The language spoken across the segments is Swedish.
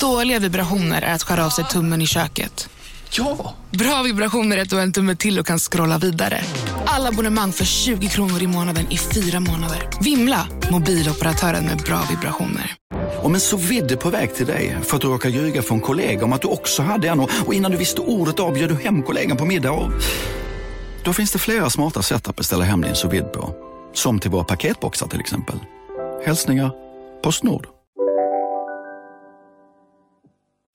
Dåliga vibrationer är att skära av sig tummen i köket. Ja! Bra vibrationer är att du har en tumme till och kan scrolla vidare. Alla abonnemang för 20 kronor i månaden i fyra månader. Vimla! Mobiloperatören med bra vibrationer. Om en så vidde på väg till dig för att du råkar ljuga från kollega om att du också hade en och innan du visste ordet av du hem kollegan på middag och... Då finns det flera smarta sätt att beställa hem din sous på. Som till våra paketboxar till exempel. Hälsningar Postnord.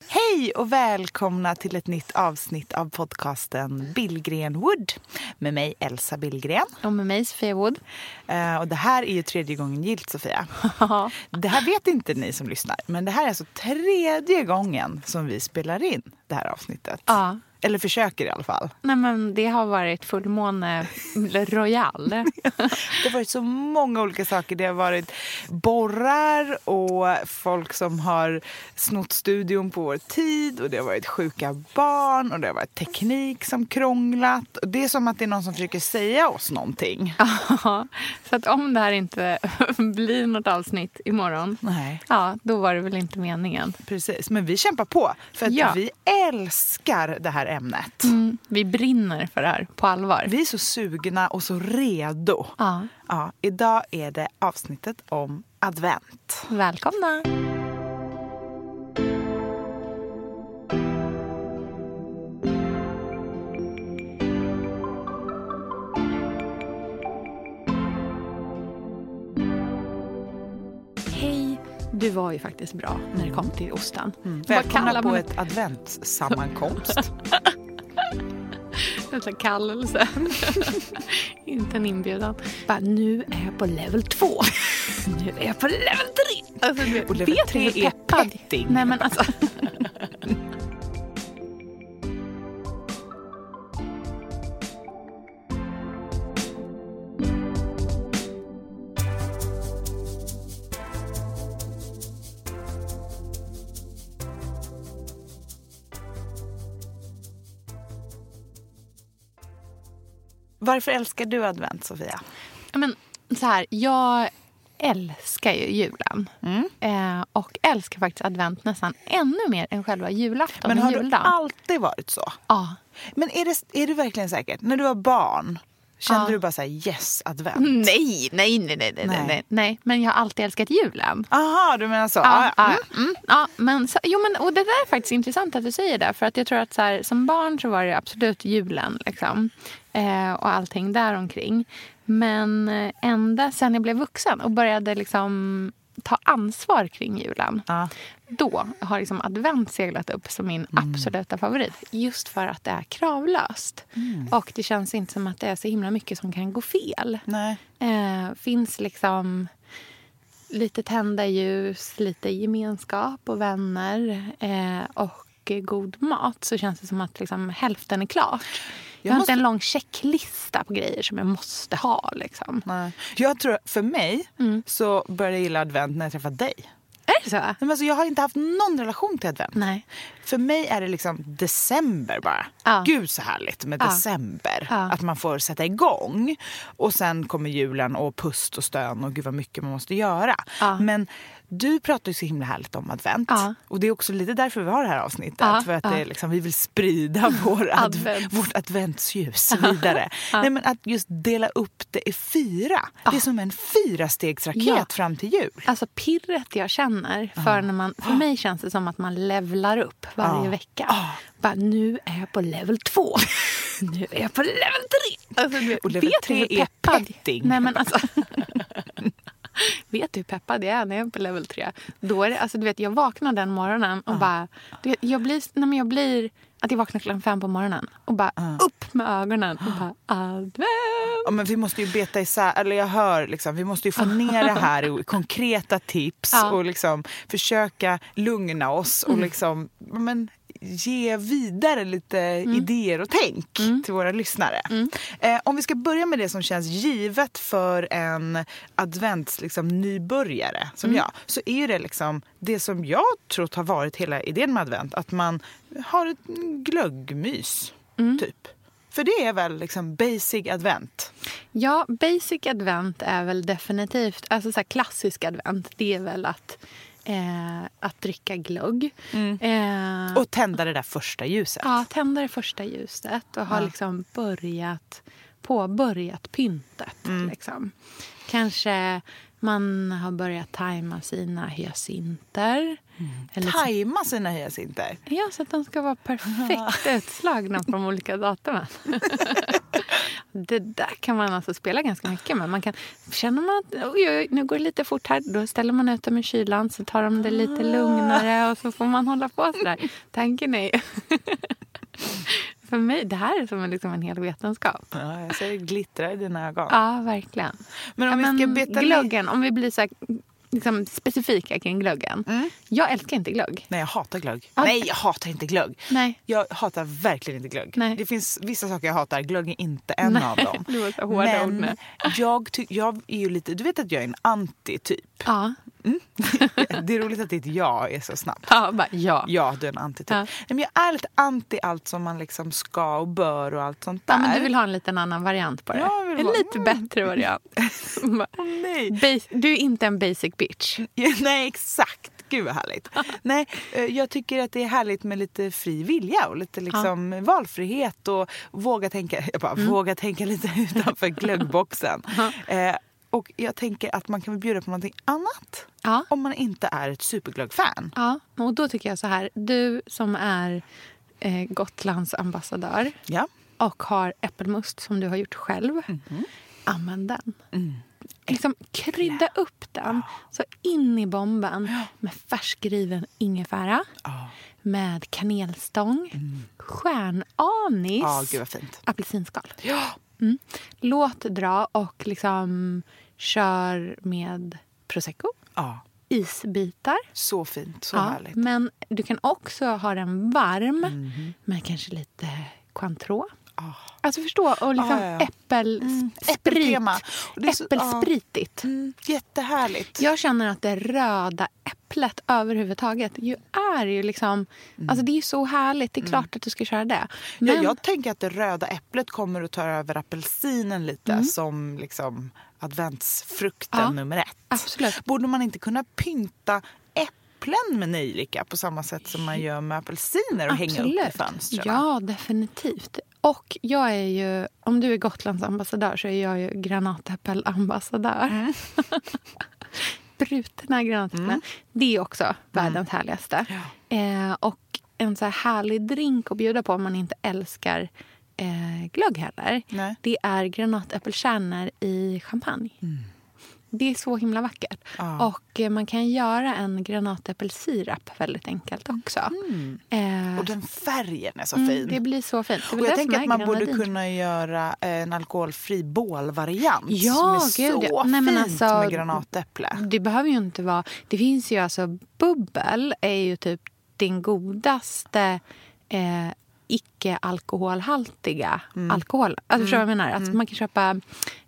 Hej och välkomna till ett nytt avsnitt av podcasten Billgren Wood med mig Elsa Billgren. Och med mig Sofia Wood. Eh, och det här är ju tredje gången gilt Sofia. det här vet inte ni som lyssnar, men det här är alltså tredje gången som vi spelar in det här avsnittet. Ja. Eller försöker i alla fall. Nej, men det har varit fullmåne royal. Det har varit så många olika saker. Det har varit borrar och folk som har snott studion på vår tid och det har varit sjuka barn och det har varit teknik som krånglat. Och det är som att det är någon som försöker säga oss någonting. Ja, så att om det här inte blir något avsnitt imorgon, Nej, ja, då var det väl inte meningen. precis. Men vi kämpar på för att Ja. vi älskar det här ämnet. Mm, vi brinner för det här på allvar. Vi är så sugna och så redo. Ja, Ja, idag är det avsnittet om advent. välkomna! Du var ju faktiskt bra när det kom till ostan. Mm. Välkomna på man ett adventssammankomst. En här kallelse. Inte en inbjudan. Bara, nu är jag på level 2. nu är jag på level 3. Alltså, Och level tre är petting. Nej, men alltså. Varför älskar du advent, Sofia? Men, så här, jag älskar ju julen. Mm. Eh, och älskar faktiskt advent nästan ännu mer än själva julafton Men har du alltid varit så? Ja. Men är, det, är du verkligen säker? När du var barn, kände Ja. du bara så här, yes, advent? Nej, nej, nej, nej, nej, Nej. nej, nej. Men jag har alltid älskat julen. Aha, du menar så? Ja, ja, mm. mm, ja, men, så, jo, men, och det där är faktiskt intressant att du säger det. För att jag tror att så här, som barn så var det absolut julen. Liksom, eh, och allting däromkring. Men eh, ända sen jag blev vuxen och började liksom ta ansvar kring julen. Ja. Då har liksom advent seglat upp som min absoluta favorit. Just för att det är kravlöst. Och det känns inte som att det är så himla mycket som kan gå fel. Nej. Eh, finns liksom lite tända ljus, lite gemenskap och vänner eh, och god mat så känns det som att liksom hälften är klart. Jag, har måste- inte en lång checklista på grejer som jag måste ha. Liksom. Nej. Jag tror, för mig Mm. så började jag gilla advent när jag träffade dig. Är det så? Nej, Men alltså, jag har inte haft någon relation till advent. Nej. För mig är det liksom december bara. Ja. Gud så härligt med Ja. december. Ja. Att man får sätta igång. Och sen kommer julen och pust och stön och gud vad mycket man måste göra. Men du pratar ju så himla härligt om advent. Ja. Och det är också lite därför vi har det här avsnittet. Ja, För att ja. det är liksom, vi vill sprida vår adv- Advent. vårt adventsljus vidare. Nej, men att just dela upp det i fyra. Det är som en fyrastegsraket fram till jul. Alltså pirret jag känner. För, när man, för mig känns det som att man levlar upp varje vecka. Bara, nu är jag på level två. nu är jag på level tre. Alltså, Och level tre är peppad- petting. Nej, men alltså, vet du hur peppad jag är när jag är på level tre? Då är det, alltså, du vet, jag vaknar den morgonen och bara... Du vet, jag, blir, nej, men jag blir... Att jag vaknar klockan fem på morgonen och bara upp med ögonen och bara advent. Ja, men vi måste ju beta isär, eller jag hör liksom, vi måste ju få ner det här i konkreta tips Ja. och liksom försöka lugna oss och liksom, ja, men, ge vidare lite idéer och tänk till våra lyssnare. Eh, om vi ska börja med det som känns givet för en advents liksom, nybörjare som jag så är det liksom det som jag trott har varit hela idén med advent. Att man har ett glöggmys, typ. För det är väl liksom basic advent? Ja, basic advent är väl definitivt... Alltså så klassisk advent, det är väl att eh, att dricka glögg. Eh, Och tända det där första ljuset. ja, tända det första ljuset och ha liksom börjat, påbörjat pyntet. Liksom. Kanske man har börjat tajma sina hyacinter. Eller så, Tajma sina hyacinter. ja, så att de ska vara perfekt utslagna på de olika datumen. Det där kan man alltså spela ganska mycket med. Man kan, känner man att oj, oj, nu går det lite fort här, då ställer man ut dem i kylan så tar de det lite lugnare och så får man hålla på sådär. Tanken är För mig, det här är som en, liksom en hel vetenskap. Ja, jag ser det glittra i dina ögon. Ja, verkligen. Men om ja, vi ska beta glöggen, om vi blir så här, liksom specifika kring glöggen. Mm. Jag älskar inte glögg. Nej, jag hatar glögg. Ja. Nej, jag hatar inte glögg. Nej. Jag hatar verkligen inte glögg. Nej. Det finns vissa saker jag hatar. Glögg är inte en Nej, av dem. det var så hårda ord Men nu. jag, ty- jag är ju lite... Du vet att jag är en antityp. Ja, Det är roligt att ditt ja är så snabbt. ja, bara, ja. Ja, du är en antityp. Ja. Men jag är lite anti allt som man liksom ska och bör och allt sånt där. Ja, men du vill ha en liten annan variant på det. Ja, jag vill en ha- lite bättre variant. Åh, nej. bas- du är inte en basic bitch. Ja, nej, exakt. Gud vad härligt. Nej, eh, jag tycker att det är härligt med lite fri vilja och lite liksom valfrihet och våga tänka, jag bara, Mm. våga tänka lite utanför glöggboxen. Eh, och jag tänker att man kan väl bjuda på någonting annat Ja. om man inte är ett superglöggfan. Ja, och då tycker jag så här. Du som är eh, Gotlands ambassadör Ja. och har äppelmust som du har gjort själv. Mhm. Använd den. Mm. Liksom krydda upp den så in i bomben med färskriven ingefära, med kanelstång, stjärnanis, gud vad fint. apelsinskal. Mm. Låt dra och liksom kör med prosecco, ja, isbitar. så fint. Så Ja, härligt. men du kan också ha den varm Mhm. med kanske lite Cointreau. Ah. Alltså förstå, och liksom Ja, ja, äppel, Mm, sprit. så- Äppelspritigt. Mm, jättehärligt. Jag känner att det röda äpplet överhuvudtaget ju är ju liksom... Alltså det är ju så härligt. Det är klart att du ska köra det. Men, Mm. Ja, jag tänker att det röda äpplet kommer att ta över apelsinen lite Mm. som liksom adventsfrukten Ja, nummer ett. absolut. Borde man inte kunna pynta äpplen med nejlika på samma sätt som man gör med apelsiner och hänga upp i fönstren? Ja, definitivt. Och jag är ju, om du är Gotlands ambassadör så är jag ju granatäppelambassadör. Mm. Brutna granatäpplen. Det är också världens härligaste. Eh, och en så här härlig drink att bjuda på om man inte älskar eh, glögg heller. Nej. Det är granatäppelkärnor i champagne. Det är så himla vackert. Ja. Och eh, man kan göra en granatäppelsirap väldigt enkelt också. Eh, Och den färgen är så Mm, fin. det blir så fint. Och jag tänker att man borde grenadin. kunna göra en alkoholfri bålvariant Ja, som är gud, så ja. Nej, men fint alltså, med granatäpple. Det behöver ju inte vara... Det finns ju alltså... Bubbel är ju typ din godaste eh, icke-alkoholhaltiga Mm. alkohol. Alltså, Förstår du vad jag menar? Alltså, man kan köpa...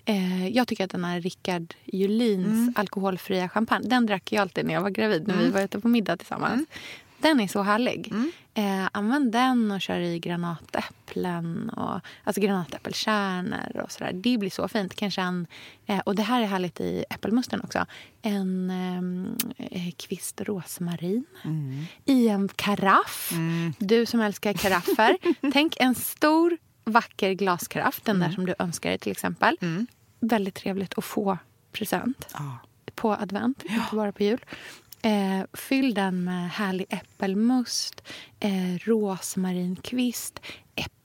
Eh, jag tycker att den här Rickard Julins Mm. alkoholfria champagne, den drack jag alltid när jag var gravid, när Mm. vi var ute på middag tillsammans. Den är så härlig. Eh, använd den och kör i granatäpplen och alltså granatäppelkärnor och sådär. Det blir så fint. Kanske en, eh, och det här är härligt i äppelmusten också. En eh, kvist rosmarin i en karaff. Du som älskar karaffer. Tänk en stor vacker glaskaraff, den där som du önskar dig till exempel. Väldigt trevligt att få present Ja. på advent, inte bara på jul. Eh, fyll den med härlig äppelmust, eh, rosmarinkvist,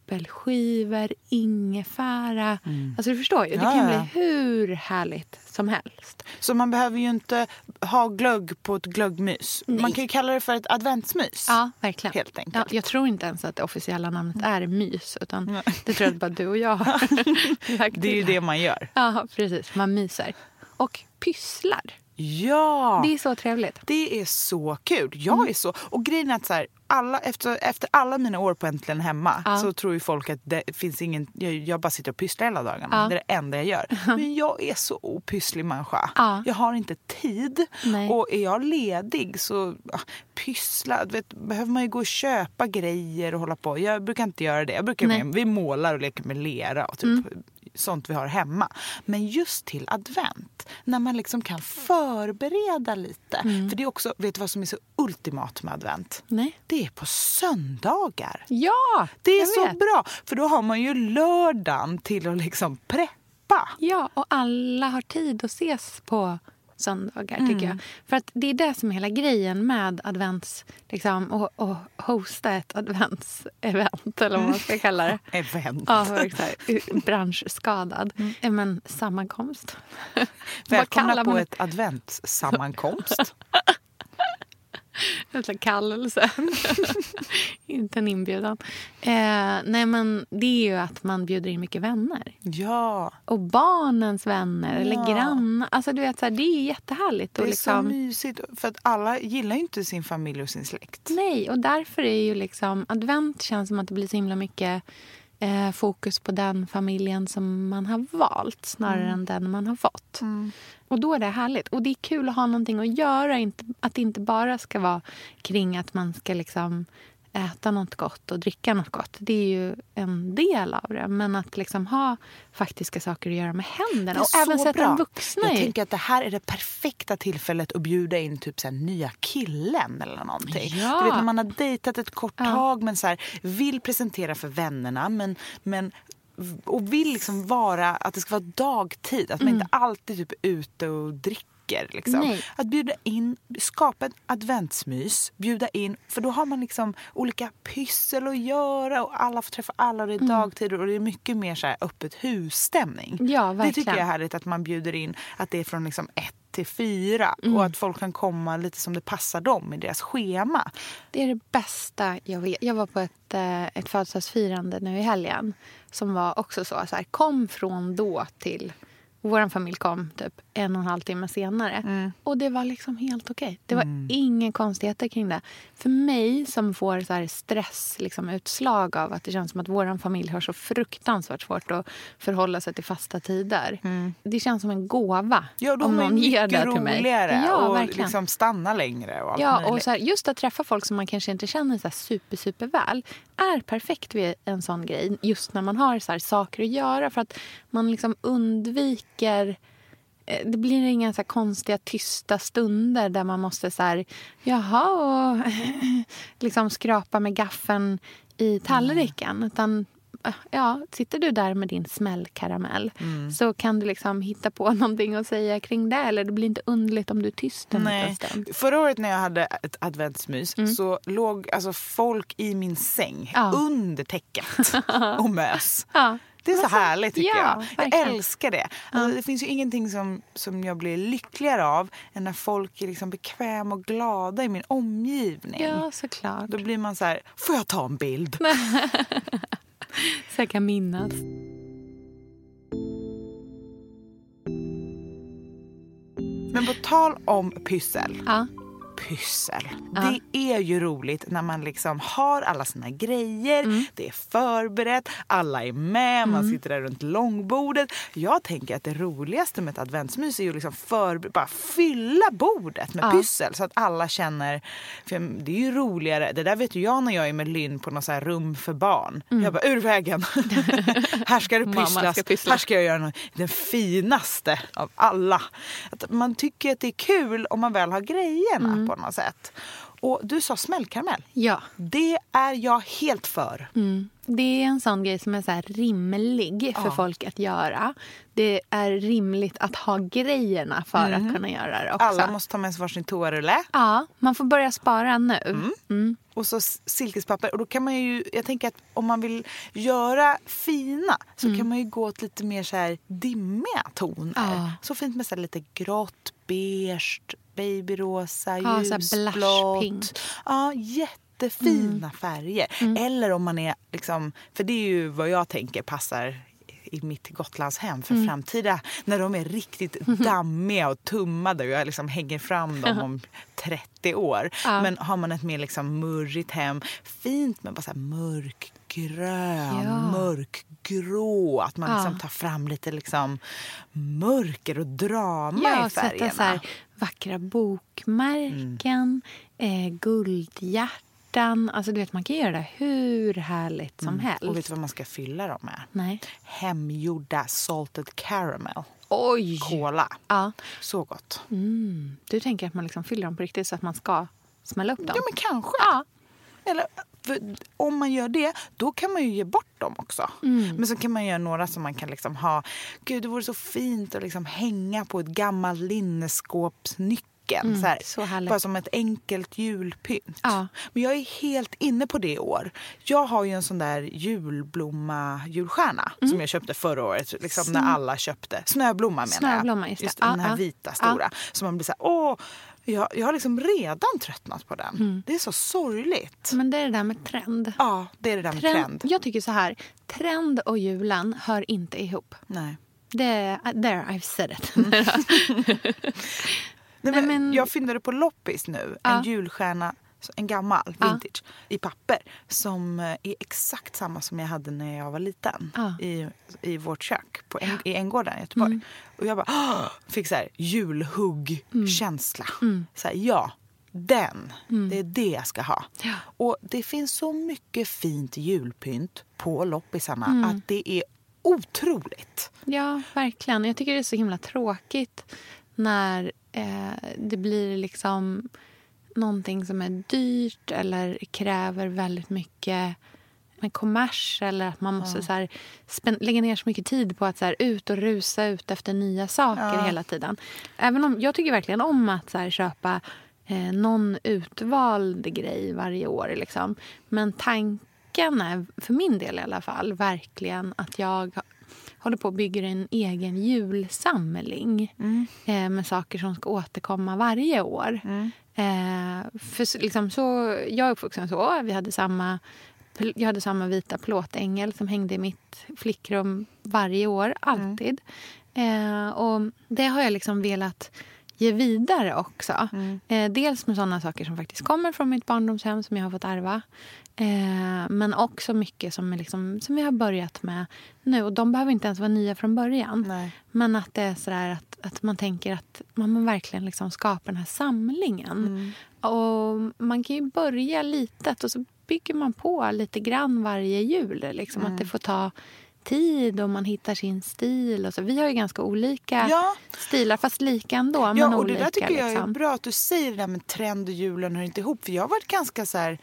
äppelskivor, ingefära. Alltså du förstår ju, det Mm. Ja, kan ja. bli hur härligt som helst. Så man behöver ju inte ha glögg på ett glöggmys. Man Nej. kan ju kalla det för ett adventsmys. Ja, verkligen. Helt enkelt. Ja, jag tror inte ens att det officiella namnet är mys. Utan det tror jag att bara du och jag har Det är ju det man gör. Ja, precis. Man myser. Och pysslar. Ja! Det är så trevligt. Det är så kul. Jag Mm. är så... Och grejen är att så här, alla, efter, efter alla mina år på Äntligen hemma Ja. så tror ju folk att det finns ingen... Jag, jag bara sitter och pysslar hela dagarna. Ja. Det är det enda jag gör. Men jag är så opysslig människa. Ja. Jag har inte tid. Nej. Och är jag ledig så ah, pyssla. Vet, behöver man ju gå och köpa grejer och hålla på. Jag brukar inte göra det. Jag brukar med, vi målar och leker med lera och typ sånt vi har hemma. Men just till advent, när man liksom kan förbereda lite. Mm. För det är också, vet du vad som är så ultimat med advent? Nej. Det är på söndagar. Ja, Det är så vet. bra, för då har man ju lördagen till att liksom preppa. Ja, och alla har tid att ses på söndagar, Mm. tycker jag. För att det är det som är hela grejen med advents... Liksom, och, och hosta ett adventsevent, eller vad man ska kalla det. Event. Ja, här, branschskadad. Eh, Men sammankomst. Välkomna på ett adventssammankomst. En kallelse. Inte en inbjudan. Eh, nej, men det är ju att man bjuder in mycket vänner. ja, Och barnens vänner eller Ja. grannar. Alltså, du vet, så här, det är jättehärligt. det är liksom, så mysigt. För att alla gillar ju inte sin familj och sin släkt. Nej, och därför är ju liksom advent känns som att det blir så himla mycket eh, fokus på den familjen som man har valt snarare än den man har fått. Och då är det härligt. Och det är kul att ha någonting att göra. Inte, att det inte bara ska vara kring att man ska liksom äta något gott och dricka något gott. Det är ju en del av det. Men att liksom ha faktiska saker att göra med händerna. Och även sätta bra. en vuxna Jag i. tänker att det här är det perfekta tillfället att bjuda in typ så nya killen eller någonting. Ja. Du vet när man har dejtat ett kort Ja. tag men så här, vill presentera för vännerna men, men och vill liksom vara att det ska vara dagtid. Att man inte alltid typ är ute och dricker. Liksom. Nej. Att bjuda in, skapa ett adventsmys, bjuda in, för då har man liksom olika pyssel att göra och alla får träffa alla och det är dagtider och det är mycket mer så här öppet husstämning. Ja, Det tycker jag är härligt att man bjuder in att det är från liksom ett till fyra Mm. och att folk kan komma lite som det passar dem i deras schema. Det är det bästa jag vet. Jag var på ett, eh, ett födelsedagsfirande nu i helgen som var också så. så här, kom från då till... Vår familj kom typ en och en halv timme senare. Och det var liksom helt okej. Det var inga konstigheter kring det. För mig som får så här stress, liksom, utslag av att det känns som att vår familj har så fruktansvärt svårt att förhålla sig till fasta tider. Det känns som en gåva Ja, då om någon ger det till mig. Ja, och verkligen. liksom stanna längre och Ja, möjligt. och så här, just att träffa folk som man kanske inte känner så här super, super väl är perfekt vid en sån grej. Just när man har så här saker att göra. För att man liksom undviker... Eh, det blir inga så här konstiga tysta stunder där man måste så här, jaha, och liksom skrapa med gaffeln i tallriken. Utan ja, sitter du där med din smällkaramell Mm. så kan du liksom hitta på någonting att säga kring det. Eller det blir inte underligt om du är tyst en Nej. stund. Förra året när jag hade ett adventsmys så låg alltså folk i min säng Mm. Ja. under täcket och mös. Ja. Det är så Alltså, härligt tycker ja, jag. Jag verkligen. älskar det. Alltså, det finns ju ingenting som, som jag blir lyckligare av än när folk är liksom bekväma och glada i min omgivning. Ja, såklart. Då blir man så här, får jag ta en bild? Så jag kan minnas. Men på tal om pyssel. Ja. Pyssel. Ja. Det är ju roligt när man liksom har alla sina grejer, Mm. det är förberett, alla är med, man sitter där runt långbordet. Jag tänker att det roligaste med ett adventsmys är ju liksom förber- bara fylla bordet med Ja. pyssel så att alla känner, för det är ju roligare, det där vet ju jag när jag är med Lynn på något så rum för barn. Jag bara ur vägen, här ska det Mm. Pysslas, ska pyssla. här ska jag göra något, den finaste av alla. Att man tycker att det är kul om man väl har grejerna Mm. På något sätt. Och du sa smällkaramell. Ja. Det är jag helt för. Mm. Det är en sån grej som är så rimlig för Ja. folk att göra. Det är rimligt att ha grejerna för att kunna göra det också. Alla måste ta med sig varsin toarulle Ja, man får börja spara nu. Mm. och så silkespapper. Och då kan man ju, jag tänker att om man vill göra fina så Mm. kan man ju gå åt lite mer så här dimmiga toner. Ja. Så fint med så lite grått, beige, babyrosa, Ja, ljusblått. Ja, jättefina Mm. färger. Eller om man är liksom, för det är ju vad jag tänker passar i mitt Gotlandshem för Mm. framtida, när de är riktigt dammiga och tummade och jag liksom hänger fram dem om 30 år. Ja. Men har man ett mer liksom murrigt hem, fint med bara så här mörkgrön, Ja. mörkgrå. Att man Ja. liksom tar fram lite liksom mörker och drama Ja, i sätta färgerna. så här vackra bokmärken, eh, guldhjärtan hjärtan. Alltså, du vet, man kan göra det hur härligt som helst. Mm. Och vet du vad man ska fylla dem med? Nej. Hemgjorda salted caramel. Oj! Cola. Ja. Så gott. Mm. Du tänker att man liksom fyller dem på riktigt så att man ska smälla upp dem? Ja, men kanske. Ja. Eller, om man gör det, då kan man ju ge bort dem också. Mm. Men så kan man göra några som man kan liksom ha. Gud, det vore så fint att liksom hänga på ett gammalt linneskåpsnyckeln. så här, Mm, så bara som ett enkelt julpynt. Ja. Men jag är helt inne på det i år. Jag har ju en sån där julblomma-julstjärna Mm. som jag köpte förra året. Liksom när alla köpte. Snöblomma menar Snöblomma, jag. just. Just Ja, den här ja. vita stora. Så man blir så här, åh. Jag, jag har liksom redan tröttnat på den. Mm. Det är så sorgligt. Men det är det där med trend. Ja, det är det där med trend. Jag tycker så här, trend och julen hör inte ihop. Nej. Det, there, I've said it. Nej, Nej, men men- Jag fyndade på loppis nu Ja. en julstjärna, en gammal, vintage, i papper som eh, är exakt samma som jag hade när jag var liten i, i vårt kök på en, i Änggården i Göteborg. Och jag bara fick så här julhugg-känsla. Så här, ja, den. Det är det jag ska ha. Ja. Och det finns så mycket fint julpynt på loppisarna att det är otroligt. Ja, verkligen. Jag tycker det är så himla tråkigt när eh, det blir liksom någonting som är dyrt eller kräver väldigt mycket med kommers eller att man måste så här, lägga ner så mycket tid på att så här, ut och rusa ut efter nya saker hela tiden. Även om Jag tycker verkligen om att så här, köpa eh, någon utvald grej varje år. Liksom. Men tanken är, för min del i alla fall, verkligen att jag håller på att bygga en egen julsamling eh, med saker som ska återkomma varje år. Eh, för så- liksom så, jag är uppvuxen så. Vi hade samma, jag hade samma vita plåtängel som hängde i mitt flickrum varje år, alltid. Eh, och det har jag liksom velat ge vidare också. Eh, dels med såna saker som faktiskt kommer från mitt barndomshem som jag har fått ärva. Eh, men också mycket som, liksom, som vi har börjat med nu. Och de behöver inte ens vara nya från början. Nej. Men att det är sådär att, att man tänker att man verkligen liksom skapar den här samlingen. Och man kan ju börja litet och så bygger man på lite grann varje jul. Liksom, Att det får ta tid och man hittar sin stil. Och så. Vi har ju ganska olika Ja. stilar, fast lika ändå. Ja, men och olika, det där tycker jag är liksom. bra att du säger det där med trend och julen hör inte ihop. För jag har varit ganska så här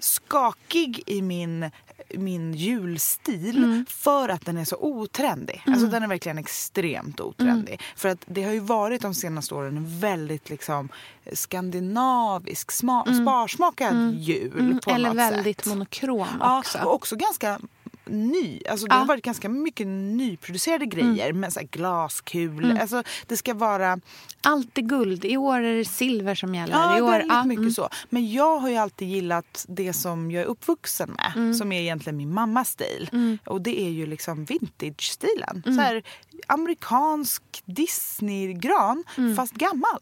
skakig i min, min julstil Mm. för att den är så otrendig. Alltså den är verkligen extremt otrendig. Mm. För att det har ju varit de senaste åren en väldigt liksom skandinavisk, sma- sparsmakad jul på Mm, Eller något väldigt sätt. monokrom Ja, också. och också ganska ny. Alltså, det Ja. har varit ganska mycket nyproducerade grejer med så här glaskul. Alltså, det ska vara Allt är guld. I år är det silver som gäller. Ja, I år, väldigt ja, mycket mm. så. Men jag har ju alltid gillat det som jag är uppvuxen med. Mm. Som är egentligen min mammas stil. Och det är ju liksom vintage-stilen. Mm. Så här, amerikansk Disney-gran Mm. fast gammal.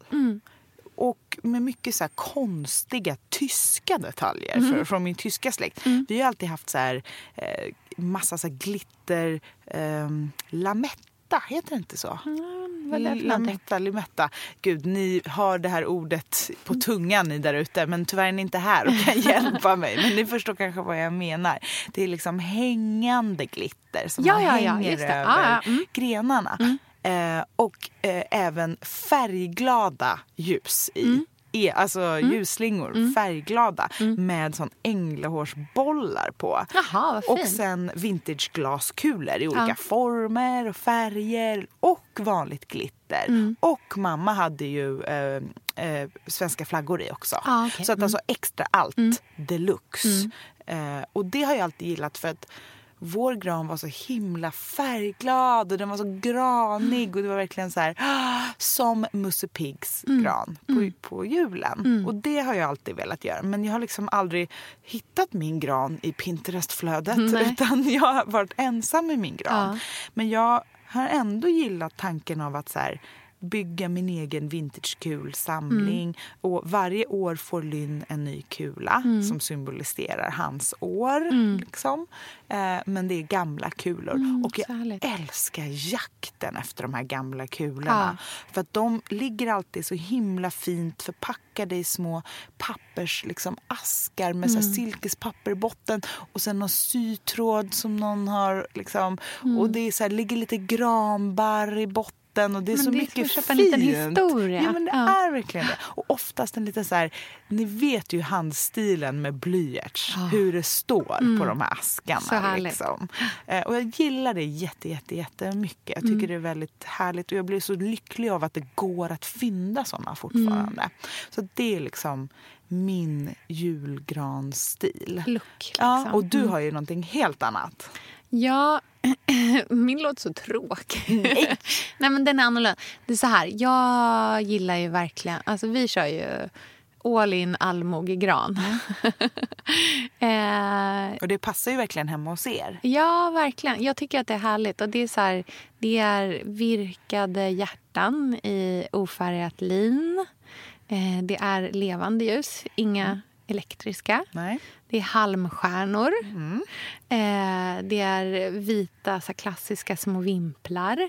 Och med mycket så konstiga tyska detaljer Mm. för, från min tyska släkt. Vi har alltid haft så här, eh, massa så glitter... Eh, lametta, heter det inte så? Mm, vad någonting? Lametta, limetta. Gud, ni har det här ordet på Mm. tungan ni där ute men tyvärr är ni inte här och kan hjälpa mig. Men ni förstår kanske vad jag menar. Det är liksom hängande glitter som Ja, man ja, ja, hänger just det. över Ah, ja, mm. grenarna. Eh, och eh, även färgglada ljus i. Mm. E, alltså ljusslingor, färgglada med sån änglahårsbollar på. Jaha, Och sen vintageglaskulor i olika Ja. former och färger och vanligt glitter. Mm. Och mamma hade ju eh, eh, svenska flaggor i också. Ah, okej. Så att alltså extra allt Mm. deluxe. Eh, och det har jag alltid gillat för att vår gran var så himla färgglad och den var så granig och det var verkligen så här som Musse Piggs Mm. gran på, på julen. Och det har jag alltid velat göra. Men jag har liksom aldrig hittat min gran i Pinterest-flödet Nej. utan jag har varit ensam med min gran. Ja. Men jag har ändå gillat tanken av att så här, bygga min egen vintagekulsamling. Mm. Och varje år får Lynn en ny kula Mm. som symboliserar hans år. Liksom. Eh, men det är gamla kulor. och så jag härligt. älskar jakten efter de här gamla kulorna. För att de ligger alltid så himla fint förpackade i små pappers, liksom, askar med så här silkespapper i botten och sen någon sytråd som någon har. Liksom, Och det är så här, ligger lite granbarr i botten. Och det är Men så det är mycket som att fint. en liten historia. Ja, men det Ja. är verkligen det. Och oftast en liten så här, ni vet ju handstilen med blyerts, hur det står på de här askarna. Så härligt. liksom. eh, och jag gillar det jätte, jätte, jättemycket. Jag tycker det är väldigt härligt och jag blir så lycklig av att det går att fynda såna fortfarande. Så det är liksom min julgransstil. Look. Ja, liksom. och du har ju någonting helt annat. Ja, min låter så tråkig. Nej. men den är annorlunda. Det är så här, jag gillar ju verkligen, alltså vi kör ju all in allmogegran. eh, Och det passar ju verkligen hemma hos er. Ja, verkligen. Jag tycker att det är härligt. Och det, är så här, det är virkade hjärtan i ofärgat lin. Eh, det är levande ljus, inga elektriska. Nej. Det är halmstjärnor. Eh, det är vita så klassiska små vimplar.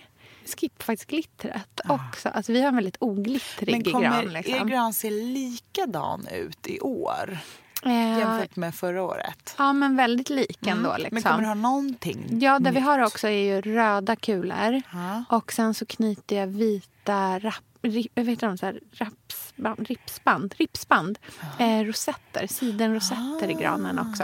Skip faktiskt glittret också. Alltså, vi har en väldigt oglittrig Men kommer gran. er Liksom. gran se likadan ut i år Eh, jämfört med förra året? ja, men väldigt lik ändå. Mm. Liksom. Men kommer du ha någonting Ja, det vi har också är ju röda kulor. Ja. Och sen så knyter jag vita rap, rip, vad heter de, så här, rapsband, ripsband, ripsband. Eh, rosetter, sidenrosetter i granen också.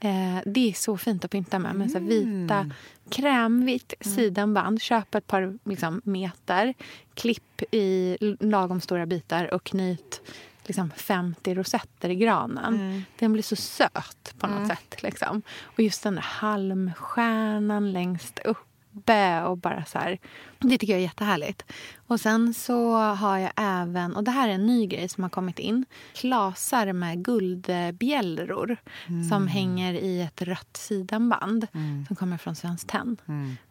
Eh, det är så fint att pynta med. med så här vita, krämvitt sidenband. Köp ett par liksom, meter. Klipp i lagom stora bitar och knyt liksom 50 rosetter i granen. Den blir så söt på något sätt. Liksom. Och just den där halmstjärnan längst uppe och bara så här. Det tycker jag är jättehärligt. Och sen så har jag även, och det här är en ny grej som har kommit in, klasar med guldbjällror som hänger i ett rött sidenband som kommer från Svenskt Tenn.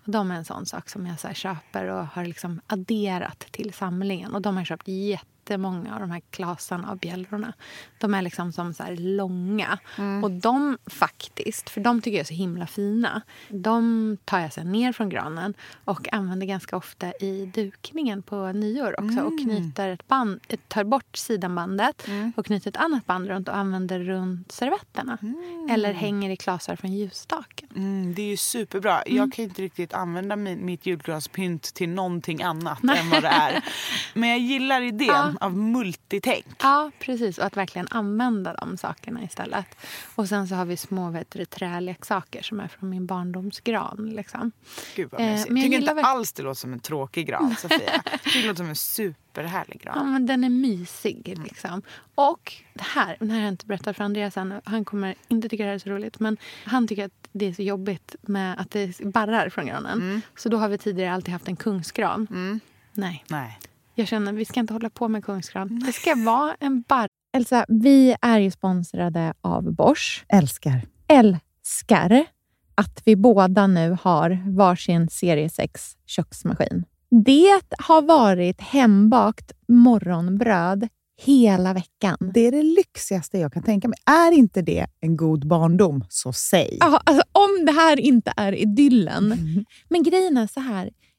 Och de är en sån sak som jag så köper och har liksom adderat till samlingen. Och de har jag köpt jättemånga av de här klasarna av bjällrorna. De är liksom som så här långa. Och de faktiskt, för de tycker jag är så himla fina, de tar jag sen ner från granen och använder ganska ofta i dukningen på nyår också. Och knyter ett band, tar bort sidenbandet och knyter ett annat band runt och använder runt servetterna. Eller hänger i klasar från ljusstaken. Mm, det är ju superbra. Mm. Jag kan inte riktigt använda min, mitt julgranspynt till någonting annat än vad det är. Men jag gillar idén Ja. Av multitänk. Ja, precis. Och att verkligen använda de sakerna istället. Och sen så har vi små vet du, träleksaker som är från min barndomsgran. Liksom. Gud vad Eh, mysigt. men jag tycker inte alls det låter som en tråkig gran, Sofia. Jag tycker det låter som en superhärlig Ja, gran. men den är mysig. Liksom. Och det här, det här har jag inte berättat för Andreas än. Han kommer inte tycka det här är så roligt. Men han tycker att det är så jobbigt med att det barrar från granen. Så då har vi tidigare alltid haft en kungsgran. Nej, Nej. Jag känner vi ska inte hålla på med kungsgran. Det ska vara en barr. Elsa, vi är ju sponsrade av Bosch. Älskar. älskar att vi båda nu har varsin serie 6 köksmaskin. Det har varit hembakt morgonbröd hela veckan. Det är det lyxigaste jag kan tänka mig. Är inte det en god barndom, så säg. Ja, alltså, om det här inte är idyllen. Men grejen är så här.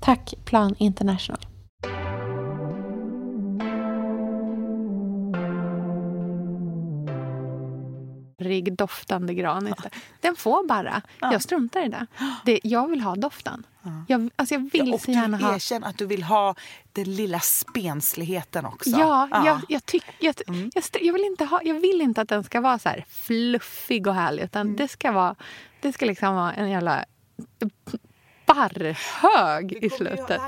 Tack Plan International. darrig, doftande gran. Inte. Den får bara. Jag struntar i det. det jag vill ha doften. Jag, alltså jag vill och så gärna ha... erkänner att du vill ha den lilla spensligheten också. Ja, Jag, jag, tyck, jag, st- jag, vill inte ha, jag vill inte att den ska vara så här fluffig och härlig. Utan det ska vara det ska liksom vara en jävla barrhög i slutet.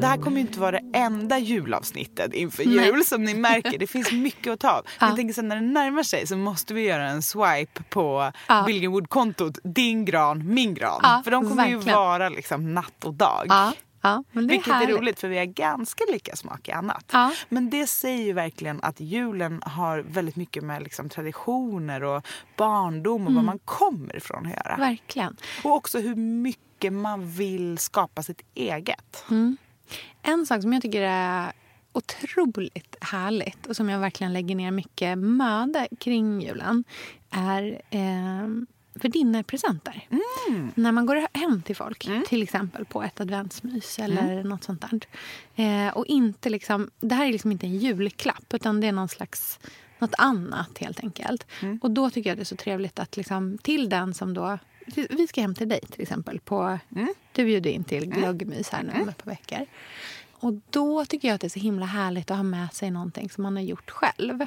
Det här kommer ju inte vara det enda julavsnittet inför Nej. jul som ni märker. Det finns mycket att ta av. Men Ja. jag tänker sen när det närmar sig så måste vi göra en swipe på Ja. Billingwood-kontot Din gran, min gran. Ja, för de kommer ju verkligen. vara liksom natt och dag. Ja, ja, men det är Vilket är härligt. roligt för vi har ganska lika smak i annat. Ja. Men det säger ju verkligen att julen har väldigt mycket med liksom traditioner och barndom och Mm. var man kommer ifrån att göra. Verkligen. Och också hur mycket man vill skapa sitt eget. En sak som jag tycker är otroligt härligt och som jag verkligen lägger ner mycket möda kring julen är eh, värdinnepresenter. När man går hem till folk, till exempel på ett adventsmys eller något sånt där. Eh, och inte liksom, det här är liksom inte en julklapp utan det är någon slags något annat helt enkelt. Och då tycker jag det är så trevligt att liksom, till den som då vi ska hem till dig till exempel. På, Du bjuder in till glöggmys här nu om ett par veckor. Och då tycker jag att det är så himla härligt att ha med sig någonting som man har gjort själv.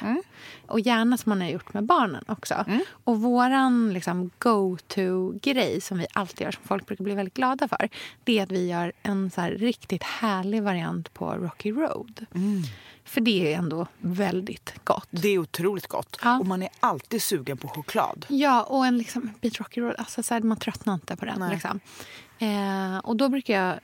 Och gärna som man har gjort med barnen också. Och våran liksom, go-to-grej som vi alltid gör, som folk brukar bli väldigt glada för, det är att vi gör en så här riktigt härlig variant på Rocky Road. För det är ändå väldigt gott. Det är otroligt gott. Ja. Och man är alltid sugen på choklad. Ja, och en liksom, bit Rocky Road. Alltså, så här, man tröttnar inte på den. Liksom. Eh, och då brukar jag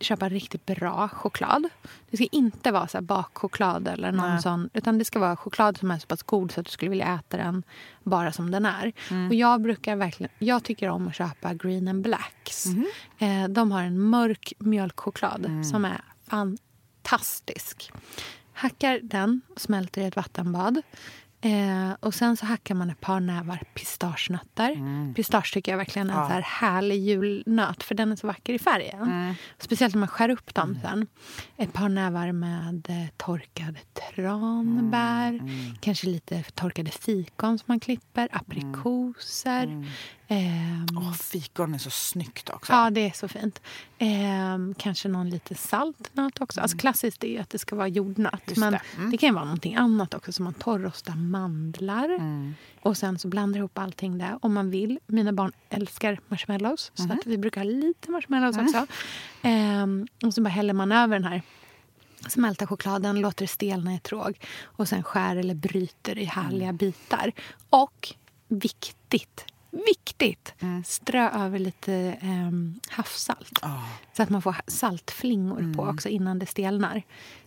köpa riktigt bra choklad. Det ska inte vara så bakchoklad eller någon Nej. sån. Utan det ska vara choklad som är så pass god så att du skulle vilja äta den bara som den är. Mm. Och jag brukar verkligen, jag tycker om att köpa Green and Blacks. Mhm. Eh, de har en mörk mjölkchoklad Mm. som är fantastisk. Hackar den och smälter i ett vattenbad. Eh, och sen så hackar man ett par nävar pistagenötter. Pistage tycker jag verkligen är en Mm. Ja. så här härlig julnöt för den är så vacker i färgen. Mm. Speciellt när man skär upp dem sen. Ett par nävar med eh, torkade tranbär. Mm. Kanske lite torkade fikon som man klipper. Aprikoser. Ehm, Åh, fikon är så snyggt också. Ja, det är så fint. Ehm, kanske någon lite saltnöt också. Alltså klassiskt är att det ska vara jordnöt. Mm. Just men det. det. Mm. kan ju vara någonting annat också. Som man torrostar mandlar. Mm. Och sen så blandar ihop allting där om man vill. Mina barn älskar marshmallows. Så Mhm. att vi brukar ha lite marshmallows Mm. också. Ehm, och så bara häller man över den här smälta chokladen, låter det stelna i ett tråg och sen skär eller bryter i härliga Mm. bitar. Och viktigt, viktigt, Mm. strö över lite ehm, havssalt. Ah. Så att man får saltflingor på också innan det stelnar.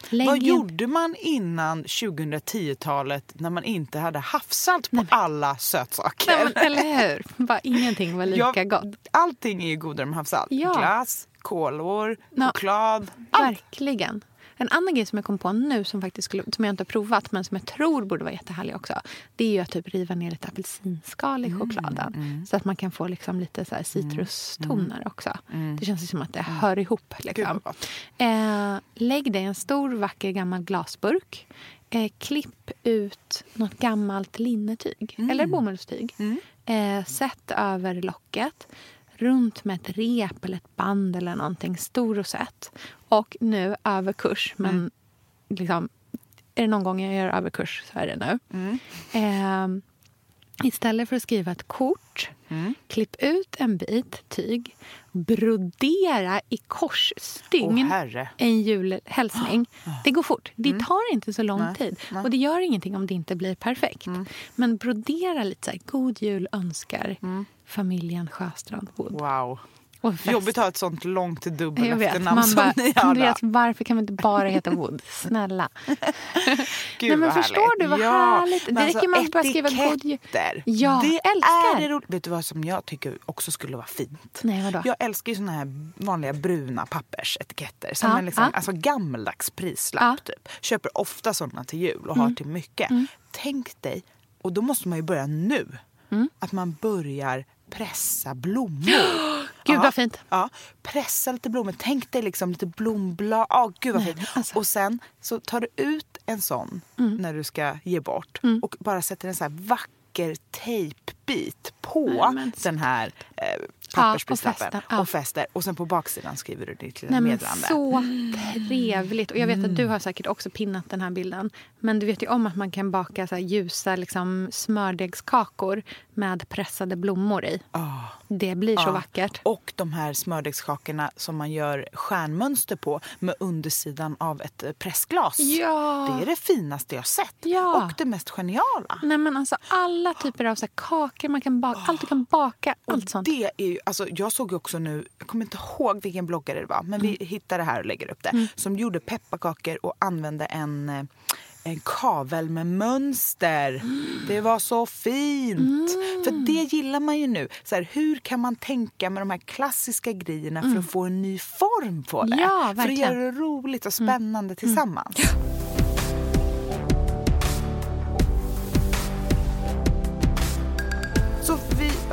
Lägg Vad in- gjorde man innan 2010-talet när man inte hade havssalt på alla sötsaker? Nej, men, eller hur? Bara ingenting var lika Ja, gott. Allting är ju godare med havssalt. Ja. Glass, kolor, Ja. choklad. Allt. Verkligen. En annan grej som jag kom på nu som, faktiskt skulle, som jag inte har provat men som jag tror borde vara jättehärlig också. Det är ju att typ riva ner lite apelsinskal Mm, i chokladen. Så att man kan få liksom lite så här citrustoner också. Det känns som att det hör ihop. Mm. Liksom. Eh, lägg det i en stor vacker gammal glasburk. Eh, klipp ut något gammalt linnetyg Mm. eller bomullstyg. Eh, sätt över locket. Runt med ett rep eller ett band eller någonting. Stor rosett. Och nu över kurs. Men Mm. liksom, är det någon gång jag gör över kurs så är det nu. Mm. Eh, istället för att skriva ett kort, Mm. klipp ut en bit tyg, brodera i korsstygn herre. en julhälsning. Det går fort. Det tar inte så lång Nej, tid. nej. Och det gör ingenting om det inte blir perfekt. Men brodera lite så här, god jul önskar familjen Sjöstrand Wood. Wow. Jobbigt att ha ett sånt långt dubbel jag vet. efternamn Man som bara, ni har. Andreas, varför kan vi inte bara heta Wood? Snälla. Gud, Nej, men förstår härligt. du vad ja. härligt? Det räcker med att bara skriva god jul. Ja, det älskar. är det. Vet du vad som jag tycker också skulle vara fint? Nej, vadå? Jag älskar ju såna här vanliga bruna pappersetiketter. Som Ja, liksom, ja. alltså gammaldags prislapp. Ja. Mm. Typ. Köper ofta såna till jul och har till mycket. Tänk dig, och då måste man ju börja nu, Mm. att man börjar pressa blommor. Gud Ja. vad fint. Ja, pressa lite blommor. Tänk dig liksom lite blomblad. Ja, gud vad Nej, fint. alltså. Och sen så tar du ut en sån Mm. när du ska ge bort och bara sätter en så här vacker tejpbit på Nej, den här eh, Ja, pappersprislappen och fäster, ja. och fäster. Och sen på baksidan skriver du ditt lilla Nej, meddelande. så trevligt. Och jag vet att Mm. du har säkert också pinnat den här bilden. Men du vet ju om att man kan baka så ljusa liksom, smördegskakor med pressade blommor i. Ah. Det blir så Ja. vackert. Och de här smördegskakorna som man gör stjärnmönster på med undersidan av ett eh, pressglas. Ja. Det är det finaste jag sett. Ja. Och det mest geniala. Nej, men alltså, alla typer av så här, kakor man kan baka. Allt du kan baka. Och Allt sånt. det är ju, alltså jag såg också nu, jag kommer inte ihåg vilken bloggare det var, men Mm. vi hittade det här och lägger upp det. Som gjorde pepparkakor och använde en, eh, en kavel med mönster. Mm. Det var så fint! För det gillar man ju nu. Så här, hur kan man tänka med de här klassiska grejerna för att få en ny form på det? Mm. Ja, för att. Mm. göra det roligt och spännande tillsammans. Så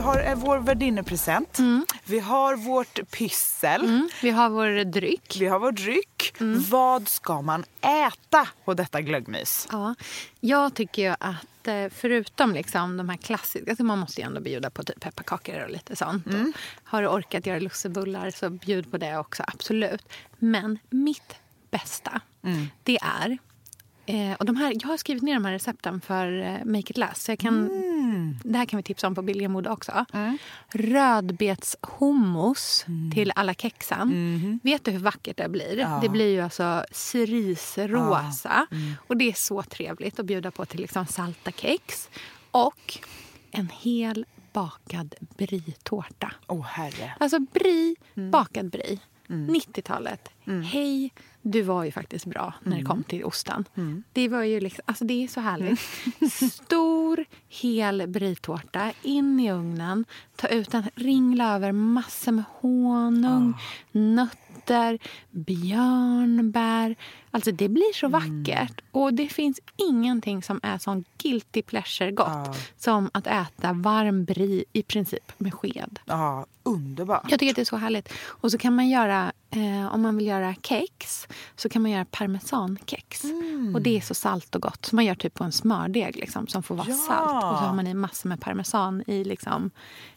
har eh, vår värdinnepresent. Vi har vårt pyssel. Mm. Vi har vår dryck. Vi har vår dryck. Mm. Vad ska man äta på detta glöggmys? Ja, jag tycker ju att eh, förutom liksom de här klassiska, alltså man måste ju ändå bjuda på typ pepparkakor och lite sånt. Mm. Och har du orkat göra lussebullar så bjud på det också, absolut. Men mitt bästa, Mm. det är Eh, och de här, jag har skrivit ner de här recepten för eh, Make it last. Så jag kan, Mm. Det här kan vi tipsa om på Billiga Mode också. Rödbetshummus till alla kexen. Vet du hur vackert det blir? Ja. Det blir ju alltså cerisrosa. Och det är så trevligt att bjuda på till liksom salta kex. Och en hel bakad brie-tårta. Åh herre. Alltså brie, Mm. bakad brie. 90-talet. Hej, du var ju faktiskt bra när det Mm. kom till osten. Det var ju liksom, alltså det är så härligt. Stor, hel brie-tårta, in i ugnen. Ta ut den, ringla över massor med honung, nötter, björnbär. Alltså det blir så vackert. Och det finns ingenting som är sån guilty pleasure gott Ja. som att äta varm brie i princip med sked. Ja, underbart. Jag tycker att det är så härligt. Och så kan man göra, eh, om man vill göra kex, så kan man göra parmesankex. Och det är så salt och gott. Så man gör typ på en smördeg liksom, som får vara Ja. salt. Och så har man i massor med parmesan i, liksom,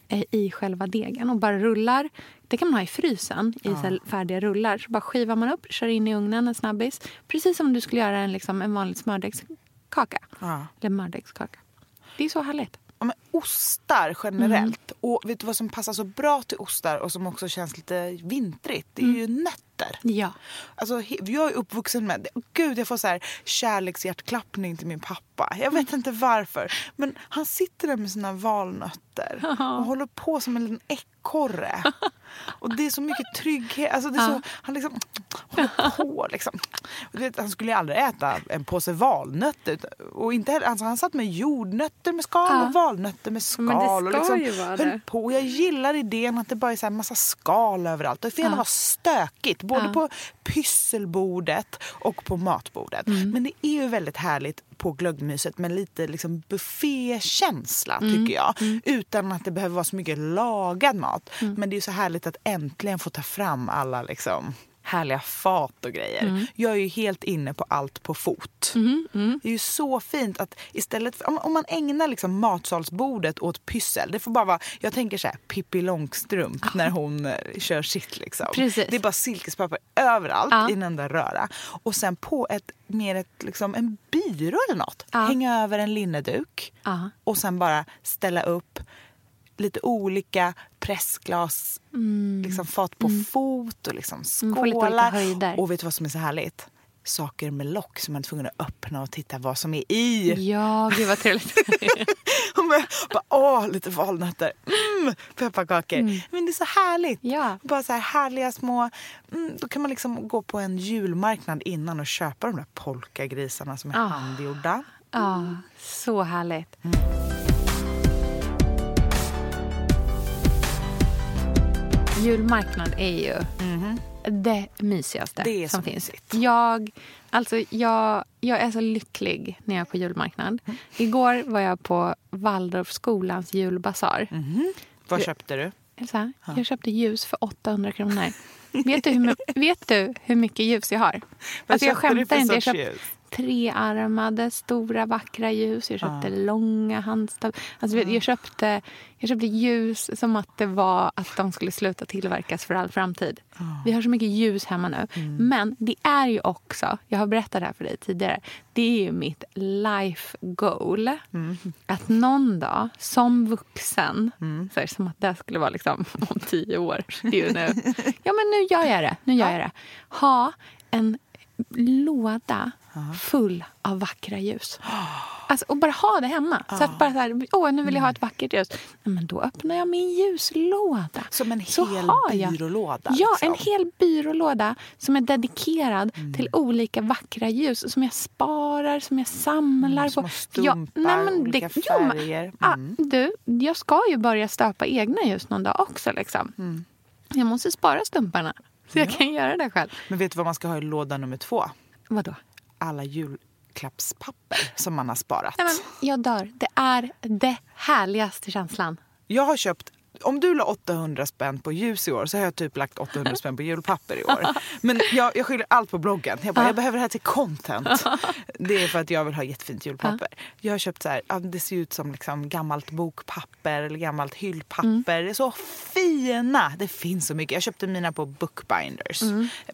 eh, i själva degen. Och bara rullar. Det kan man ha i frysen i här färdiga rullar. Så bara skivar man upp, kör in i ugnen en snabbis. Precis som du skulle göra en, liksom, en vanlig smördegskaka. Ja. Eller mördegskaka. Det är så härligt. Ja, men ostar generellt. Mm. Och vet du vad som passar så bra till ostar och som också känns lite vintrigt? Det är Mm. ju nötter. Ja. Alltså, jag är uppvuxen med det. Gud, jag får så här kärlekshjärtklappning till min pappa. Jag vet inte varför. Men han sitter där med sina valnötter och håller på som en liten ekorre. Och det är så mycket trygghet. Alltså, det är så, han liksom håller på. Liksom. Vet, han skulle ju aldrig äta en påse valnötter. Och inte heller, alltså, han satt med jordnötter med skal och valnötter med skal. Och liksom höll på. Jag gillar idén att det bara är så här massa skal överallt. Det får gärna vara stökigt. Både på pysselbordet och på matbordet. Mm. Men det är ju väldigt härligt på glöggmyset med lite liksom buffékänsla Mm. tycker jag. Utan att det behöver vara så mycket lagad mat. Mm. Men det är så härligt att äntligen få ta fram alla liksom härliga fat och grejer. Mm. Jag är ju helt inne på allt på fot. Det är ju så fint att istället för, om, om man ägnar liksom matsalsbordet åt pyssel. Det får bara vara, jag tänker så här Pippi Långstrump när hon eh, kör sitt liksom. Precis. Det är bara silkespapper överallt Ja. i en enda röra. Och sen på ett, mer ett, liksom, en byrå eller något. Ja. Hänga över en linneduk. Och sen bara ställa upp lite olika pressglas, liksom fat på fot och liksom Mm, skålar. och vet du vad som är så härligt? Saker med lock som man är tvungen att öppna och titta vad som är i. Ja, gud vad trevligt. Och man bara, åh, lite valnötter, mm, pepparkakor. Men det är så härligt. Ja. Bara så här härliga små... Mm, då kan man liksom gå på en julmarknad innan och köpa de där polkagrisarna som är Ah. handgjorda. Ja, så härligt. Julmarknad är ju det mysigaste. Det är som finns. Jag, alltså, jag, jag är så lycklig när jag är på julmarknad. Igår var jag på Waldorfskolans julbasar. Vad köpte du? Elsa, jag köpte ljus för 800 kronor. vet, du hur, vet du hur mycket ljus jag har? Vad Alltså, jag skämtar inte. Jag köpte? Trearmade, stora, vackra ljus. Jag köpte långa handstav. Alltså, vet, jag, köpte, jag köpte ljus som att det var att de skulle sluta tillverkas för all framtid. Vi har så mycket ljus hemma nu. Men det är ju också, jag har berättat det här för dig tidigare, det är ju mitt life goal. Att någon dag som vuxen, så här, som att det skulle vara liksom om tio år, det är ju nu. Ja men nu gör jag det, nu gör jag det. Ha en låda full av vackra ljus. Alltså, och bara ha det hemma. Så att bara så här, åh nu vill jag ha ett vackert ljus. Men då öppnar jag min ljuslåda. Som en Så hel byrålåda? Ja, liksom. en hel byrålåda som är dedikerad till olika vackra ljus. Som jag sparar, som jag samlar Mm, små på. stumpar, olika jo, men- färger. ah, Mm. du, jag ska ju börja stöpa egna ljus någon dag också. Liksom. Mm. Jag måste spara stumparna. Så jag kan göra det själv. Men vet du vad man ska ha i låda nummer två? Vadå? Alla julklappspapper som man har sparat. Nej, men jag dör. Det är det härligaste känslan. Jag har köpt om du la 800 spänn på ljus i år så har jag typ lagt 800 spänn på julpapper i år. Men jag, jag skyller allt på bloggen. Jag, bara, jag behöver det här till content. Det är för att jag vill ha jättefint julpapper. Jag har köpt så här, det ser ut som liksom gammalt bokpapper eller gammalt hyllpapper. Det är så fina. Det finns så mycket. Jag köpte mina på Bookbinders.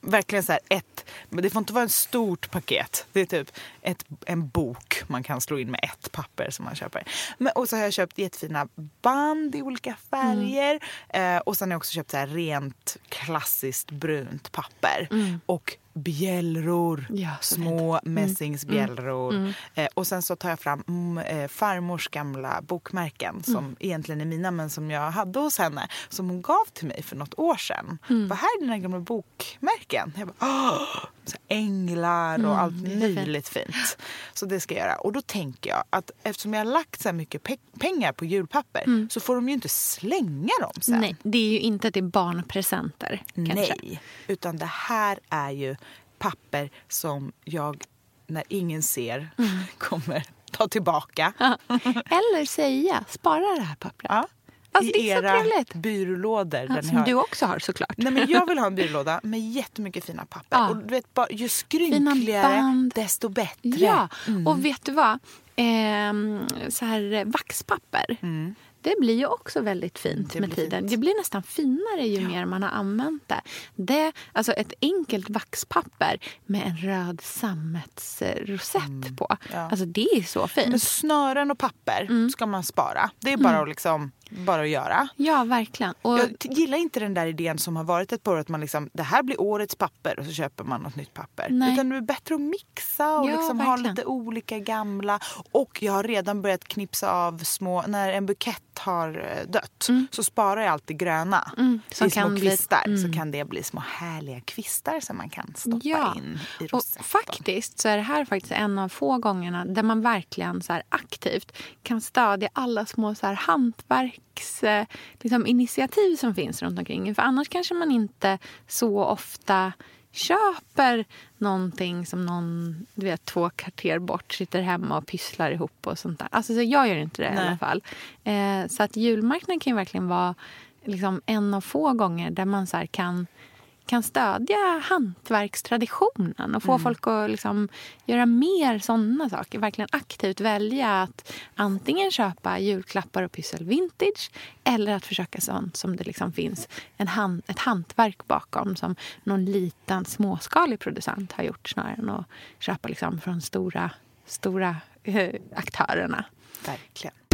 Verkligen så här ett, men det får inte vara ett stort paket. Det är typ ett, en bok man kan slå in med ett papper som man köper. Men, och så har jag köpt jättefina band i olika färger. Eh, och sen har jag också köpt så här rent klassiskt brunt papper. Och bjällror. Ja, små mässingsbjällror. Eh, och sen så tar jag fram mm, eh, farmors gamla bokmärken som egentligen är mina men som jag hade hos henne. Som hon gav till mig för något år sedan. Vad här är dina gamla bokmärken? Jag bara, Åh! Så änglar och allt möjligt fint. Så det ska jag göra. Och då tänker jag att eftersom jag har lagt så här mycket pe- pengar på julpapper så får de ju inte slänga dem sen. Nej, det är ju inte till barnpresenter. Kanske. Nej, utan det här är ju papper som jag när ingen ser Mm. kommer ta tillbaka. Eller säga, spara det här pappret. Ja. Alltså, I det är så era trevligt. byrålådor. Ja, ni som har... du också har såklart. Nej, men jag vill ha en byrålåda med jättemycket fina papper. Ja. Och du vet, bara, ju skrynkligare desto bättre. Ja, Mm. och vet du vad? Ehm, så här eh, vaxpapper. Det blir ju också väldigt fint Mm. Det med tiden. fint. Det blir nästan finare ju mer man har använt det. det. Alltså ett enkelt vaxpapper med en röd sammetsrosett på. Mm. Ja. Alltså det är så fint. Men snören och papper Mm. ska man spara. Det är bara, att liksom, bara att göra. Ja, verkligen. Och, Jag gillar inte den där idén som har varit ett par år att man liksom, det här blir årets papper och så köper man något nytt papper. Nej. Utan det är bättre att mixa och Ja, liksom ha lite olika gamla. Och jag har redan börjat knipsa av små, när en bukett har eh, dött så sparar jag alltid gröna Mm, som små bli- Mm. kvistar. Så kan det bli små härliga kvistar som man kan stoppa Ja, in i och rosetten. faktiskt så är det här faktiskt en av få gångerna där man verkligen så aktivt kan stödja alla små så här hantverks eh, liksom, initiativ som finns runt omkring. För annars kanske man inte så ofta köper någonting som någon du vet, två kvarter bort sitter hemma och pysslar ihop och sånt där. Alltså, så jag gör inte det i Nej. alla fall. Eh, så att julmarknaden kan ju verkligen vara liksom, en av få gånger där man så kan kan stödja hantverkstraditionen och få folk att liksom göra mer sådana saker. Verkligen aktivt välja att antingen köpa julklappar och pyssel vintage eller att försöka sånt som det liksom finns en hand, ett hantverk bakom som någon liten småskalig producent har gjort snarare än att köpa liksom från stora, stora eh, aktörerna. Verkligen.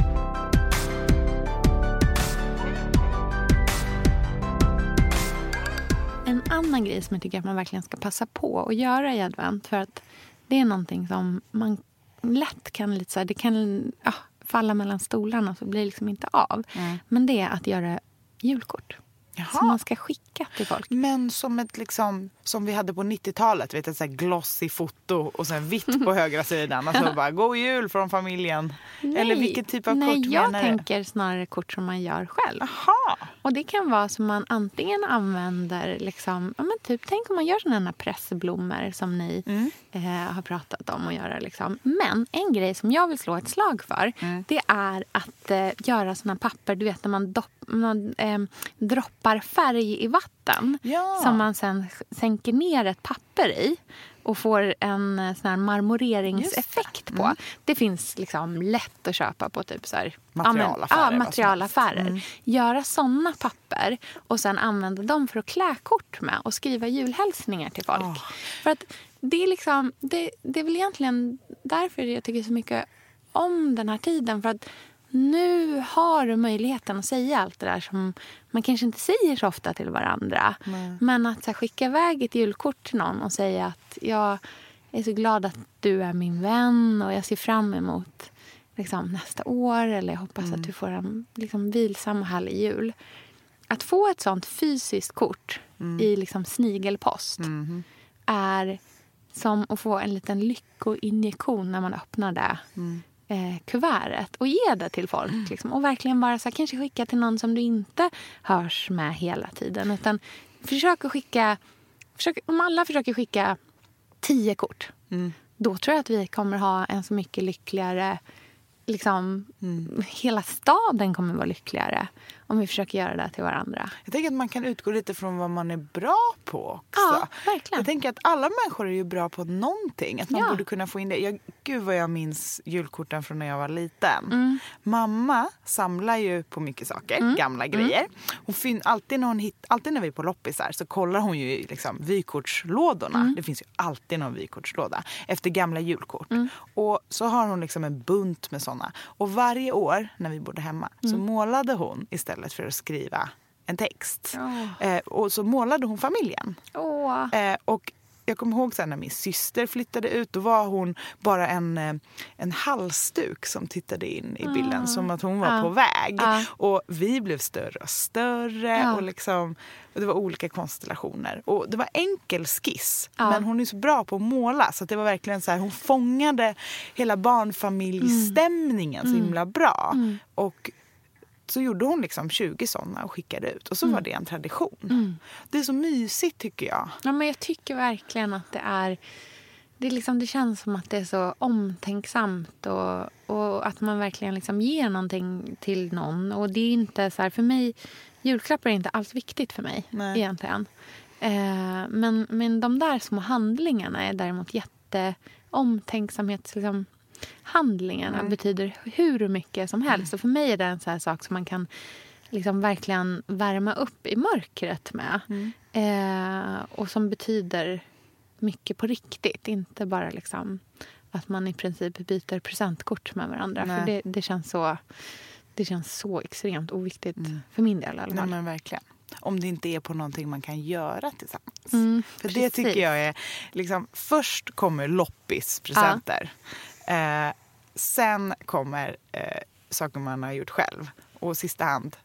En annan grej som jag tycker att man verkligen ska passa på att göra i advent för att det är någonting som man lätt kan lite så här, det kan ja, falla mellan stolarna och så blir det liksom inte av. Men det är att göra julkort. Jaha. som man ska skicka till folk. Men som ett liksom, som vi hade på 90-talet, vet, ett så här glossy foto och sen vitt på högra sidan. Alltså bara, god jul från familjen. Eller vilken typ av Nej, kort jag menar du? tänker snarare kort som man gör själv. Jaha. Och det kan vara som man antingen använder, liksom, ja, men typ, tänk om man gör sådana här pressblommor som ni Mm. eh, har pratat om att göra. Liksom. Men en grej som jag vill slå ett slag för, Mm. det är att eh, göra sådana papper, du vet när man, dopp, man eh, droppar färg i vatten. Ja. Som man sen sänker ner ett papper i och får en eh, sån här marmoreringseffekt på. Det finns liksom lätt att köpa på typ så här, Materialaffärer, Ja, materialaffärer. Göra såna papper och sen använda dem för att klä kort med och skriva julhälsningar till folk. För att det är liksom, det, det är väl egentligen därför jag tycker så mycket om den här tiden. För att nu har du möjligheten att säga allt det där som man kanske inte säger så ofta till varandra. Men att här, skicka iväg ett julkort till någon och säga att jag är så glad att du är min vän och jag ser fram emot liksom, nästa år eller jag hoppas att du får en liksom, vilsam och härlig jul. Att få ett sånt fysiskt kort i liksom, snigelpost är som att få en liten lyckoinjektion när man öppnar det eh, kuvertet och ge det till folk. Liksom. Och verkligen bara så här, kanske skicka till någon som du inte hörs med hela tiden. Utan försök att skicka... Försök, om alla försöker skicka tio kort då tror jag att vi kommer ha en så mycket lyckligare... Liksom, Hela staden kommer vara lyckligare om vi försöker göra det till varandra. Jag tänker att man kan utgå lite från vad man är bra på också. Ja, verkligen. Jag tänker att alla människor är ju bra på någonting. Att man Ja. borde kunna få in det. Jag, gud vad jag minns julkorten från när jag var liten. Mm. Mamma samlar ju på mycket saker, gamla grejer. Hon fin- alltid, när hon hitt- alltid när vi är på loppisar så kollar hon ju i liksom, vykortslådorna. Mm. Det finns ju alltid någon vykortslåda efter gamla julkort. Mm. Och så har hon liksom en bunt med såna. Och varje år när vi bodde hemma så Mm. målade hon istället för att skriva en text. Åh. Eh, och så målade hon familjen. Åh. Eh, och jag kommer ihåg sen när min syster flyttade ut. Då var hon bara en, eh, en halsduk som tittade in i bilden. Som att hon var Ja. på väg. Ja. Och vi blev större och större. Och, liksom, och Det var olika konstellationer. Och Det var enkel skiss. Men hon är så bra på att måla. Så att det var verkligen så här, Hon fångade hela barnfamiljsstämningen Mm. så himla bra. Och så gjorde hon liksom 20 såna och skickade ut. Och så Mm. var det en tradition. Det är så mysigt tycker jag. Ja, men jag tycker verkligen att det är... Det, är liksom, det känns som att det är så omtänksamt och, och att man verkligen liksom ger någonting till någon. Och det är inte så här, för mig, julklappar är inte alls viktigt för mig Nej. egentligen. Eh, men, men de där små handlingarna är däremot jätte omtänksamhets... Liksom, handlingarna betyder hur mycket som helst. Och för mig är det en sån sak som man kan liksom verkligen värma upp i mörkret med. Eh, och som betyder mycket på riktigt. Inte bara liksom att man i princip byter presentkort med varandra. Nej. För det, det, känns så, det känns så extremt oviktigt för min del i alla fall. verkligen. Om det inte är på någonting man kan göra tillsammans. Mm, För det precis. tycker jag är... Liksom, först kommer loppispresenter. Eh, sen kommer eh, saker man har gjort själv. Och sista hand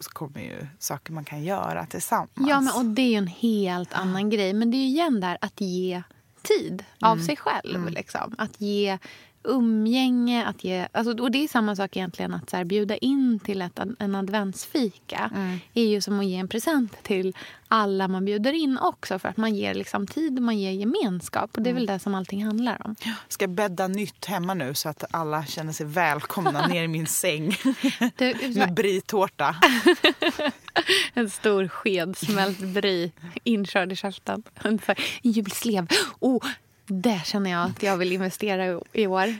så kommer ju saker man kan göra tillsammans. Ja, men, och det är en helt annan grej. Men det är ju igen där att ge tid av sig själv. Liksom. Att ge umgänge. Att ge, alltså, och det är samma sak egentligen att så här, bjuda in till ett, en adventsfika. är ju som att ge en present till alla man bjuder in också. För att man ger liksom tid och man ger gemenskap. Och det är väl det som allting handlar om. ska bädda nytt hemma nu så att alla känner sig välkomna ner i min säng Du, med brie-tårta. En stor sked smält brie inkörd i här, en julslev. Oh, det känner jag att jag vill investera i, i år.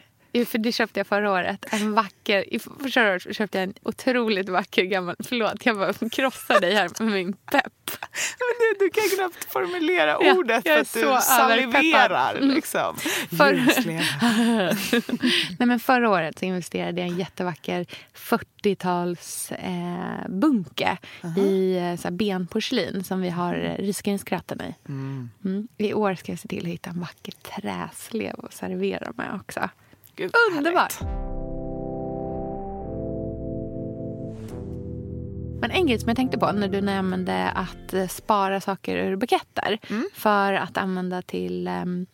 För det köpte jag förra året. En vacker, förra året köpte jag en otroligt vacker gammal... Förlåt, jag bara krossar dig här med min pepp. Men du, du kan knappt formulera Ja, ordet jag för att du saliverar. Mm. Liksom. För-. Nej, men förra året så investerade jag i en jättevacker 40-tals eh, bunke i eh, så här benporslin som vi har risgrynsgröten i. Mm. I år ska jag se till att hitta en vacker träslev och servera med också. Gud, Underbart. Men en grej som jag tänkte på när du nämnde att eh, spara saker ur buketter för att använda till, ehm,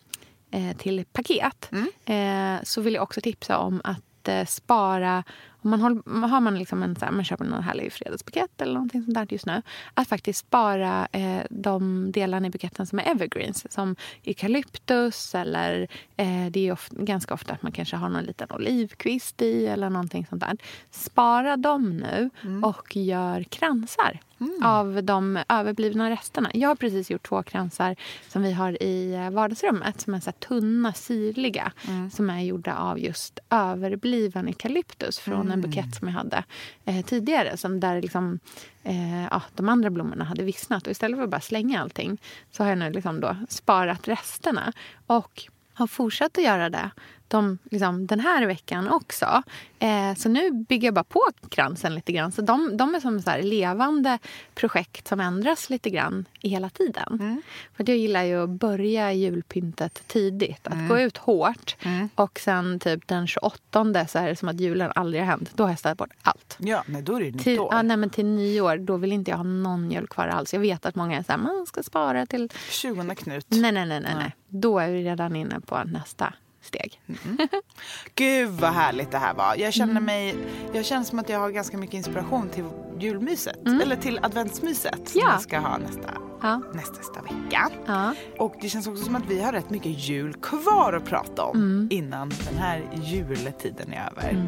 eh, till paket. Eh, så vill jag också tipsa om att spara om man, håller, har man, liksom en, så här, man köper någon härlig fredagsbukett eller någonting sånt där just nu. Att faktiskt spara eh, de delarna i buketten som är evergreens. Som eukalyptus eller eh, det är ofta, ganska ofta att man kanske har någon liten olivkvist i eller någonting sånt där. Spara dem nu och gör kransar av de överblivna resterna. Jag har precis gjort två kransar som vi har i eh, vardagsrummet som är så tunna, syrliga som är gjorda av just överbliven eukalyptus från en bukett som jag hade eh, tidigare. Som där liksom, eh, ja, de andra blommorna hade vissnat. Och istället för att bara slänga allting så har jag nu liksom då sparat resterna. Och har fortsatt att göra det de, liksom, den här veckan också. Eh, så nu bygger jag bara på kransen lite grann. Så de, de är som så här levande projekt som ändras lite grann i hela tiden. För jag gillar ju att börja julpyntet tidigt. Att gå ut hårt. Och sen typ den 28 så är det som att julen aldrig har hänt. Då har jag städat bort allt. Ja, nej, då är det Till, nytt år. ja, nej, men till nyår då vill inte jag ha någon jul kvar alls. Jag vet att många är så här, man ska spara till... 20 Knut. Nej, nej, nej, nej, nej. Då är vi redan inne på nästa steg. Gud vad härligt det här var. Jag känner Mm. mig, jag känner som att jag har ganska mycket inspiration till julmyset. Eller till adventsmyset som Mm. Ja. vi ska ha nästa, Ja. nästa, vecka. Ja. Och det känns också som att vi har rätt mycket jul kvar att prata om Mm. innan den här juletiden är över.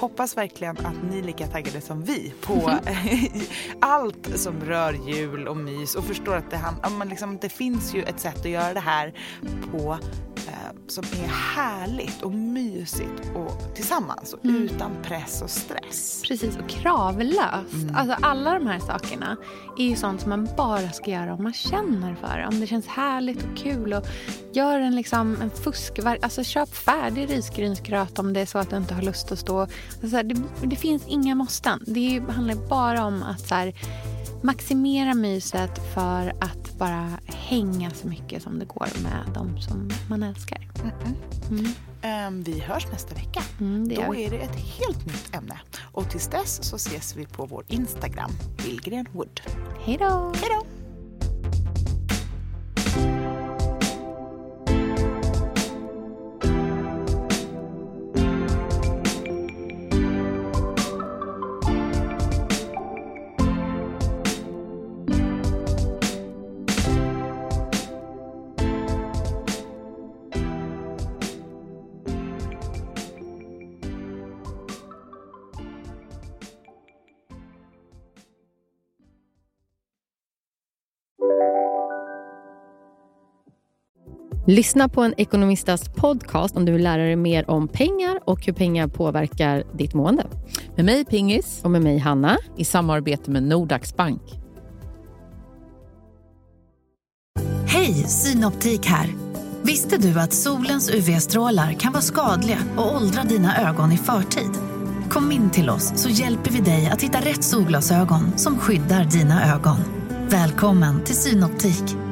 Hoppas verkligen att ni är lika taggade som vi på allt som rör jul och mys och förstår att det, liksom, det finns ju ett sätt att göra det här på eh, som är härligt och mysigt och tillsammans och utan press och stress. Precis, och kravlöst. Alltså, alla de här sakerna är ju sånt som man bara ska göra om man känner för det. Om det känns härligt och kul. Och gör en, liksom, en fuskvar... Alltså, köp färdig risgrynsgröt om det är så att du inte har lust att stå... Alltså, så här, det, det finns inga måsten. Det handlar bara om att så här, maximera myset för att bara hänga så mycket som det går med de som man älskar. Ehm, vi hörs nästa vecka. Mm, Då är det ett helt nytt ämne. Och tills dess så ses vi på vår Instagram, Billgren Wood. Hej då! Hej då! Lyssna på en ekonomistas podcast om du vill lära dig mer om pengar och hur pengar påverkar ditt mående. Med mig Pingis Och med mig Hanna. i samarbete med Nordax Bank. Hej, Synoptik här. Visste du att solens UV-strålar kan vara skadliga och åldra dina ögon i förtid? Kom in till oss så hjälper vi dig att hitta rätt solglasögon som skyddar dina ögon. Välkommen till Synoptik.